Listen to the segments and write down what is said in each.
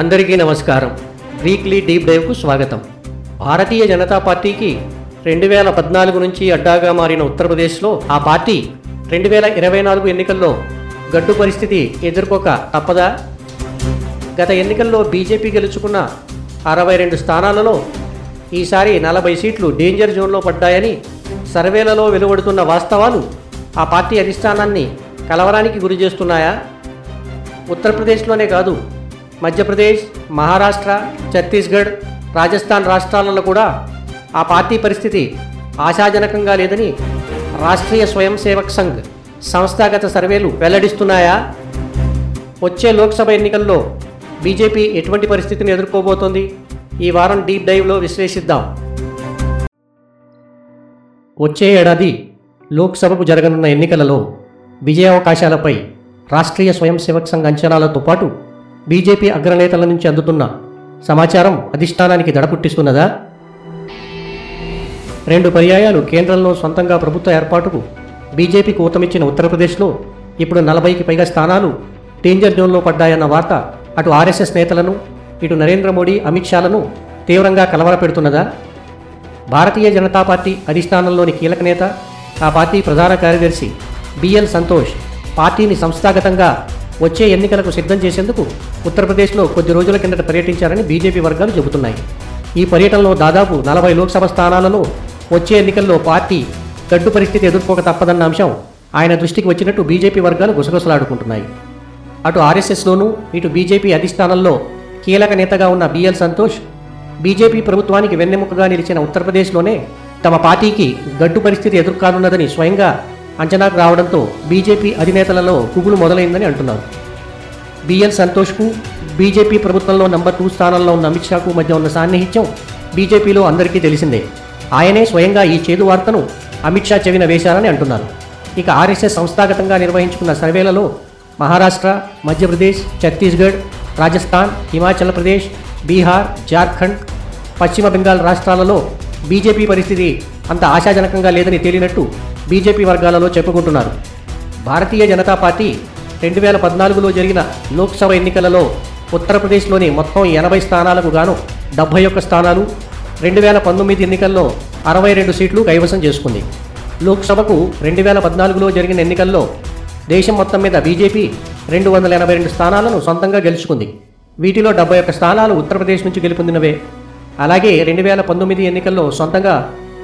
అందరికీ నమస్కారం. Weekly deep డైవ్కు స్వాగతం. భారతీయ జనతా పార్టీకి రెండు వేల పద్నాలుగు నుంచి అడ్డాగా మారిన ఉత్తరప్రదేశ్లో ఆ పార్టీ రెండు వేల ఇరవై నాలుగు ఎన్నికల్లో గడ్డు పరిస్థితి ఎదుర్కోక తప్పదా? గత ఎన్నికల్లో బీజేపీ గెలుచుకున్న అరవై రెండు స్థానాలలో ఈసారి నలభై సీట్లు డేంజర్ జోన్లో పడ్డాయని సర్వేలలో వెలువడుతున్న వాస్తవాలు ఆ పార్టీ అధిష్టానాన్ని కలవరానికి గురి చేస్తున్నాయా ఉత్తరప్రదేశ్లోనే కాదు మధ్యప్రదేశ్ మహారాష్ట్ర ఛత్తీస్గఢ్ రాజస్థాన్ రాష్ట్రాలలో కూడా ఆ పార్టీ పరిస్థితి ఆశాజనకంగా లేదని రాష్ట్రీయ స్వయం సేవక్ సంఘ్ సంస్థాగత సర్వేలు వెల్లడిస్తున్నాయా? వచ్చే లోక్సభ ఎన్నికల్లో బీజేపీ ఎటువంటి పరిస్థితిని ఎదుర్కోబోతోంది? ఈ వారం డీప్ డైవ్లో విశ్లేషిద్దాం. వచ్చే ఏడాది లోక్సభకు జరగనున్న ఎన్నికలలో విజయావకాశాలపై రాష్ట్రీయ స్వయం సేవక్ సంఘ్ అంచనాలతో పాటు బీజేపీ అగ్రనేతల నుంచి అందుతున్న సమాచారం అధిష్టానానికి దడపుట్టిస్తున్నదా? రెండు పర్యాయాలు కేంద్రంలో సొంతంగా ప్రభుత్వ ఏర్పాటుకు బీజేపీకి ఊతమిచ్చిన ఉత్తరప్రదేశ్లో ఇప్పుడు నలభైకి పైగా స్థానాలు డేంజర్ జోన్లో పడ్డాయన్న వార్త అటు ఆర్ఎస్ఎస్ నేతలను ఇటు నరేంద్ర మోడీ అమిత్ షాలను తీవ్రంగా కలవరపెడుతున్నదా? భారతీయ జనతా పార్టీ అధిష్టానంలోని కీలక నేత ఆ పార్టీ ప్రధాన కార్యదర్శి బిఎల్ సంతోష్ పార్టీని సంస్థాగతంగా వచ్చే ఎన్నికలకు సిద్ధం చేసేందుకు ఉత్తరప్రదేశ్లో కొద్ది రోజుల కిందట పర్యటించారని బీజేపీ వర్గాలు చెబుతున్నాయి. ఈ పర్యటనలో దాదాపు నలభై లోక్సభ స్థానాలలో వచ్చే ఎన్నికల్లో పార్టీ గడ్డు పరిస్థితి ఎదుర్కోక తప్పదన్న అంశం ఆయన దృష్టికి వచ్చినట్టు బీజేపీ వర్గాలు గుసగుసలాడుకుంటున్నాయి. అటు ఆర్ఎస్ఎస్లోనూ ఇటు బీజేపీ అధిష్టానంలో కీలక నేతగా ఉన్న బిఎల్ సంతోష్ బీజేపీ ప్రభుత్వానికి వెన్నెముకగా నిలిచిన ఉత్తరప్రదేశ్లోనే తమ పార్టీకి గడ్డు పరిస్థితి ఎదుర్కానున్నదని స్వయంగా అంచనాకు రావడంతో బీజేపీ అధినేతలలో కుగులు మొదలైందని అంటున్నారు. బిఎన్ సంతోష్కు బీజేపీ ప్రభుత్వంలో నంబర్ టూ స్థానంలో ఉన్న అమిత్ షాకు మధ్య ఉన్న సాన్నిహిత్యం బీజేపీలో అందరికీ తెలిసిందే. ఆయనే స్వయంగా ఈ చేదు వార్తను అమిత్ షా చెవిన వేశారని అంటున్నారు. ఇక ఆర్ఎస్ఎస్ సంస్థాగతంగా నిర్వహించుకున్న సర్వేలలో మహారాష్ట్ర మధ్యప్రదేశ్ ఛత్తీస్గఢ్ రాజస్థాన్ హిమాచల్ ప్రదేశ్ బీహార్ జార్ఖండ్ పశ్చిమ బెంగాల్ రాష్ట్రాలలో బీజేపీ పరిస్థితి అంత ఆశాజనకంగా లేదని తేలినట్టు బీజేపీ వర్గాలలో చెప్పుకుంటున్నారు. భారతీయ జనతా పార్టీ రెండు వేల పద్నాలుగులో జరిగిన లోక్సభ ఎన్నికలలో ఉత్తరప్రదేశ్లోని మొత్తం ఎనభై స్థానాలకు గాను డెబ్బై ఒక్క స్థానాలు రెండు వేల పంతొమ్మిది ఎన్నికల్లో అరవై రెండు సీట్లు కైవసం చేసుకుంది. లోక్సభకు రెండు వేల పద్నాలుగులో జరిగిన ఎన్నికల్లో దేశం మొత్తం మీద బీజేపీ రెండు వందల ఎనభై రెండు స్థానాలను సొంతంగా గెలుచుకుంది. వీటిలో డెబ్బై ఒక్క స్థానాలు ఉత్తరప్రదేశ్ నుంచి గెలుపొందినవే. అలాగే రెండు వేల పంతొమ్మిది ఎన్నికల్లో సొంతంగా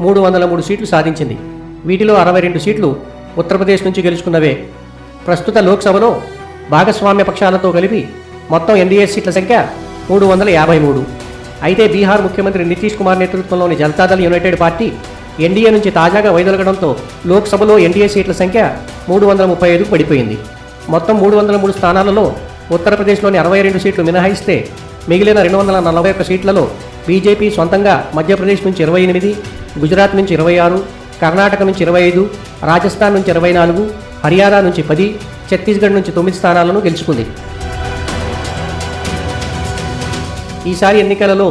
మూడు వందల మూడు సీట్లు సాధించింది. వీటిలో అరవై రెండు సీట్లు ఉత్తరప్రదేశ్ నుంచి గెలుచుకున్నవే. ప్రస్తుత లోక్సభలో భాగస్వామ్య పక్షాలతో కలిపి మొత్తం ఎన్డీఏ సీట్ల సంఖ్య మూడు వందల యాభై మూడు. అయితే బీహార్ ముఖ్యమంత్రి నితీష్ కుమార్ నేతృత్వంలోని జనతాదళ్ యునైటెడ్ పార్టీ ఎన్డీఏ నుంచి తాజాగా వైదొలగడంతో లోక్సభలో ఎన్డీఏ సీట్ల సంఖ్య మూడు వందల ముప్పై ఐదుకు పడిపోయింది. మొత్తం మూడు వందల మూడు స్థానాలలో ఉత్తరప్రదేశ్లోని అరవై రెండు సీట్లు మినహాయిస్తే మిగిలిన రెండు వందల నలభై ఒక్క సీట్లలో బీజేపీ సొంతంగా మధ్యప్రదేశ్ నుంచి ఇరవై ఎనిమిది గుజరాత్ నుంచి ఇరవై ఆరు కర్ణాటక నుంచి ఇరవై ఐదు రాజస్థాన్ నుంచి ఇరవై నాలుగు హర్యానా నుంచి పది ఛత్తీస్గఢ్ నుంచి తొమ్మిది స్థానాలను గెలుచుకుంది. ఈసారి ఎన్నికలలో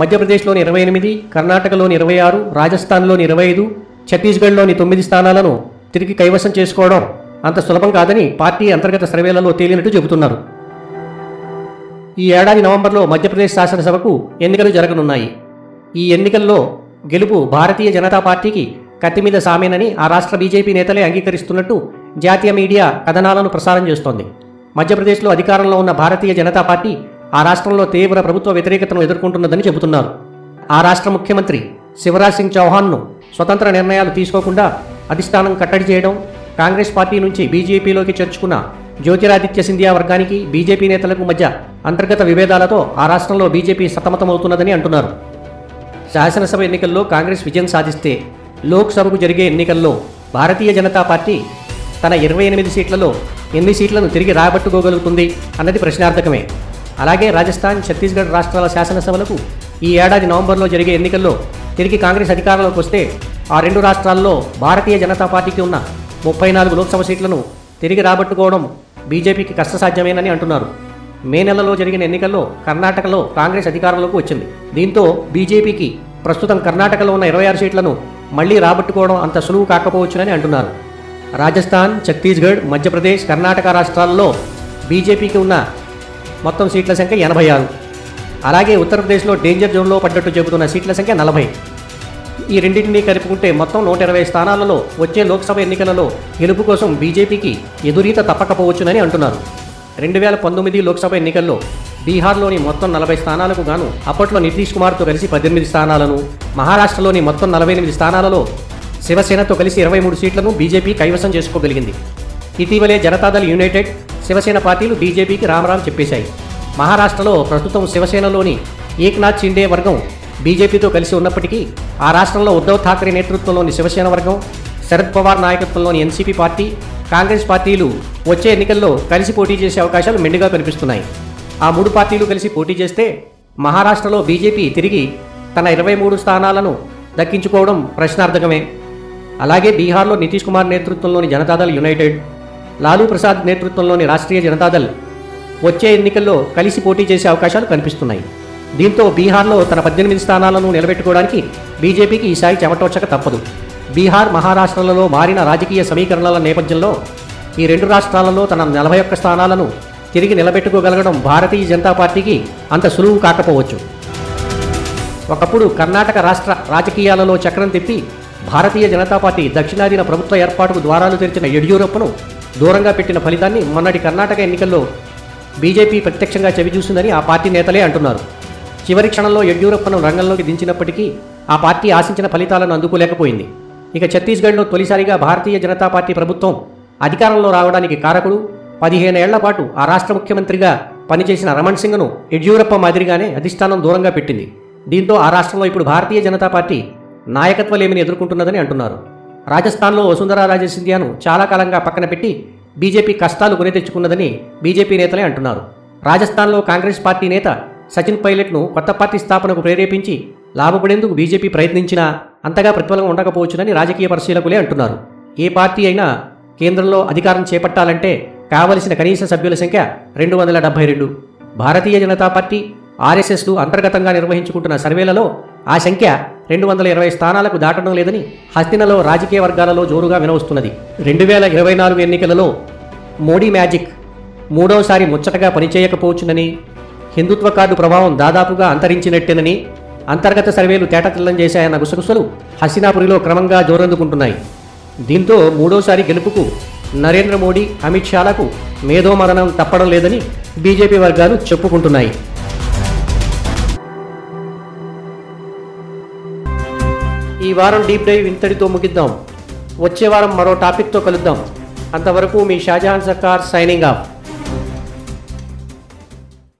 మధ్యప్రదేశ్లోని ఇరవై ఎనిమిది కర్ణాటకలోని ఇరవై ఆరు రాజస్థాన్లోని ఇరవై ఐదు ఛత్తీస్గఢ్లోని తొమ్మిది స్థానాలను తిరిగి కైవసం చేసుకోవడం అంత సులభం కాదని పార్టీ అంతర్గత సర్వేలలో తేలినట్టు చెబుతున్నారు. ఈ ఏడాది నవంబర్లో మధ్యప్రదేశ్ శాసనసభకు ఎన్నికలు జరగనున్నాయి. ఈ ఎన్నికల్లో గెలుపు భారతీయ జనతా పార్టీకి కత్తి మీద సామేనని ఆ రాష్ట్ర బీజేపీ నేతలే అంగీకరిస్తున్నట్టు జాతీయ మీడియా కథనాలను ప్రసారం చేస్తోంది. మధ్యప్రదేశ్లో అధికారంలో ఉన్న భారతీయ జనతా పార్టీ ఆ రాష్ట్రంలో తీవ్ర ప్రభుత్వ వ్యతిరేకతను ఎదుర్కొంటున్నదని చెబుతున్నారు. ఆ రాష్ట్ర ముఖ్యమంత్రి శివరాజ్ సింగ్ చౌహాన్ను స్వతంత్ర నిర్ణయాలు తీసుకోకుండా అధిష్టానం కట్టడి చేయడం కాంగ్రెస్ పార్టీ నుంచి బీజేపీలోకి చేర్చుకున్న జ్యోతిరాదిత్య సింధియా వర్గానికి బీజేపీ నేతలకు మధ్య అంతర్గత విభేదాలతో ఆ రాష్ట్రంలో బీజేపీ సతమతమవుతున్నదని అంటున్నారు. శాసనసభ ఎన్నికల్లో కాంగ్రెస్ విజయం సాధిస్తే లోక్సభకు జరిగే ఎన్నికల్లో భారతీయ జనతా పార్టీ తన ఇరవై ఎనిమిది సీట్లలో ఎన్ని సీట్లను తిరిగి రాబట్టుకోగలుగుతుంది అన్నది ప్రశ్నార్థకమే. అలాగే రాజస్థాన్ ఛత్తీస్గఢ్ రాష్ట్రాల శాసనసభలకు ఈ ఏడాది నవంబర్లో జరిగే ఎన్నికల్లో తిరిగి కాంగ్రెస్ అధికారంలోకి వస్తే ఆ రెండు రాష్ట్రాల్లో భారతీయ జనతా పార్టీకి ఉన్న ముప్పై నాలుగు లోక్సభ సీట్లను తిరిగి రాబట్టుకోవడం బీజేపీకి కష్టసాధ్యమేనని అంటున్నారు. మే నెలలో జరిగిన ఎన్నికల్లో కర్ణాటకలో కాంగ్రెస్ అధికారంలోకి వచ్చింది. దీంతో బీజేపీకి ప్రస్తుతం కర్ణాటకలో ఉన్న ఇరవై ఆరు సీట్లను మళ్ళీ రాబట్టుకోవడం అంత సులువు కాకపోవచ్చునని అంటున్నారు. రాజస్థాన్ ఛత్తీస్గఢ్ మధ్యప్రదేశ్ కర్ణాటక రాష్ట్రాల్లో బీజేపీకి ఉన్న మొత్తం సీట్ల సంఖ్య ఎనభై ఆరు. అలాగే ఉత్తరప్రదేశ్లో డేంజర్ జోన్లో పడ్డట్టు చెబుతున్న సీట్ల సంఖ్య నలభై. ఈ రెండింటినీ కలుపుకుంటే మొత్తం నూట ఇరవై స్థానాలలో వచ్చే లోక్సభ ఎన్నికలలో గెలుపు కోసం బీజేపీకి ఎదురీత తప్పకపోవచ్చునని అంటున్నారు. రెండు వేల పంతొమ్మిది లోక్సభ ఎన్నికల్లో బీహార్లోని మొత్తం నలభై స్థానాలకు గాను అప్పట్లో నితీష్ కుమార్తో కలిసి పద్దెనిమిది స్థానాలను మహారాష్ట్రలోని మొత్తం నలభై ఎనిమిది స్థానాలలో శివసేనతో కలిసి ఇరవై మూడు సీట్లను బీజేపీ కైవసం చేసుకోగలిగింది. ఇటీవలే జనతాదళ్ యునైటెడ్ శివసేన పార్టీలు బీజేపీకి రామరామ్ చెప్పేశాయి. మహారాష్ట్రలో ప్రస్తుతం శివసేనలోని ఏక్నాథ్ షిండే వర్గం బీజేపీతో కలిసి ఉన్నప్పటికీ ఆ రాష్ట్రంలో ఉద్ధవ్ ఠాక్రే నేతృత్వంలోని శివసేన వర్గం శరద్ పవార్ నాయకత్వంలోని ఎన్సీపీ పార్టీ కాంగ్రెస్ పార్టీలు వచ్చే ఎన్నికల్లో కలిసి పోటీ చేసే అవకాశాలు మెండుగా కనిపిస్తున్నాయి. ఆ మూడు పార్టీలు కలిసి పోటీ చేస్తే మహారాష్ట్రలో బీజేపీ తిరిగి తన ఇరవై మూడు స్థానాలను దక్కించుకోవడం ప్రశ్నార్థకమే. అలాగే బీహార్లో నితీష్ కుమార్ నేతృత్వంలోని జనతాదళ్ యునైటెడ్ లాలూ ప్రసాద్ నేతృత్వంలోని రాష్ట్రీయ జనతాదళ్ వచ్చే ఎన్నికల్లో కలిసి పోటీ చేసే అవకాశాలు కనిపిస్తున్నాయి. దీంతో బీహార్లో తన పద్దెనిమిది స్థానాలను నిలబెట్టుకోవడానికి బీజేపీకి ఈసారి చెమటోచక తప్పదు. బీహార్ మహారాష్ట్రలలో మారిన రాజకీయ సమీకరణల నేపథ్యంలో ఈ రెండు రాష్ట్రాలలో తన నలభై ఒక్క స్థానాలను తిరిగి నిలబెట్టుకోగలగడం భారతీయ జనతా పార్టీకి అంత సులువు కాకపోవచ్చు. ఒకప్పుడు కర్ణాటక రాష్ట్ర రాజకీయాలలో చక్రం తిప్పి భారతీయ జనతా పార్టీ దక్షిణాదిన ప్రభుత్వ ఏర్పాటుకు ద్వారాలు తెరిచిన యడ్యూరప్పను దూరంగా పెట్టిన ఫలితాన్ని మొన్నటి కర్ణాటక ఎన్నికల్లో బీజేపీ ప్రత్యక్షంగా చవిచూసిందని ఆ పార్టీ నేతలే అంటున్నారు. చివరి క్షణంలో యడ్యూరప్పను రంగంలోకి దించినప్పటికీ ఆ పార్టీ ఆశించిన ఫలితాలను అందుకోలేకపోయింది. ఇక ఛత్తీస్గఢ్లో తొలిసారిగా భారతీయ జనతా పార్టీ ప్రభుత్వం అధికారంలో రావడానికి కారకుడు పదిహేనేళ్ళ పాటు ఆ రాష్ట్ర ముఖ్యమంత్రిగా పనిచేసిన రమణ్ సింగ్ను యడ్యూరప్ప మాదిరిగానే అధిష్టానం దూరంగా పెట్టింది. దీంతో ఆ రాష్ట్రంలో ఇప్పుడు భారతీయ జనతా పార్టీ నాయకత్వలేమిని ఎదుర్కొంటున్నదని అంటున్నారు. రాజస్థాన్లో వసుంధరా రాజే సింధియాను చాలా కాలంగా పక్కన పెట్టి బీజేపీ కష్టాలు కొని తెచ్చుకున్నదని బీజేపీ నేతలే అంటున్నారు. రాజస్థాన్లో కాంగ్రెస్ పార్టీ నేత సచిన్ పైలట్ను కొత్త పార్టీ స్థాపనకు ప్రేరేపించి లాభపడేందుకు బీజేపీ ప్రయత్నించినా అంతగా ప్రతిఫలం ఉండకపోవచ్చునని రాజకీయ పరిశీలకులే అంటున్నారు. ఏ పార్టీ అయినా కేంద్రంలో అధికారం చేపట్టాలంటే కావలసిన కనీస సభ్యుల సంఖ్య రెండు వందల డెబ్బై రెండు. భారతీయ జనతా పార్టీ ఆర్ఎస్ఎస్లు అంతర్గతంగా నిర్వహించుకుంటున్న సర్వేలలో ఆ సంఖ్య రెండు వందల ఇరవై స్థానాలకు దాటడం లేదని హస్తినలో రాజకీయ వర్గాలలో జోరుగా వినవస్తున్నది. రెండు వేల ఇరవై నాలుగు ఎన్నికలలో మోడీ మ్యాజిక్ మూడోసారి ముచ్చటగా పనిచేయకపోవచ్చునని హిందుత్వ కార్డు ప్రభావం దాదాపుగా అంతరించినట్టేనని అంతర్గత సర్వేలు తేటతెల్లం చేశాయన్న గుసగుసలు హసినాపురిలో క్రమంగా జోరందుకుంటున్నాయి. దీంతో మూడోసారి గెలుపుకు నరేంద్ర మోడీ అమిత్ షాలకు మేధోమరణం తప్పడం లేదని బీజేపీ వర్గాలు చెప్పుకుంటున్నాయి. ఈ వారం డీప్ డైవ్ ఇంతటితో ముగిద్దాం. వచ్చే వారం మరో టాపిక్తో కలుద్దాం. అంతవరకు మీ షాజహాన్ సర్కార్ సైనింగ్ ఆఫ్.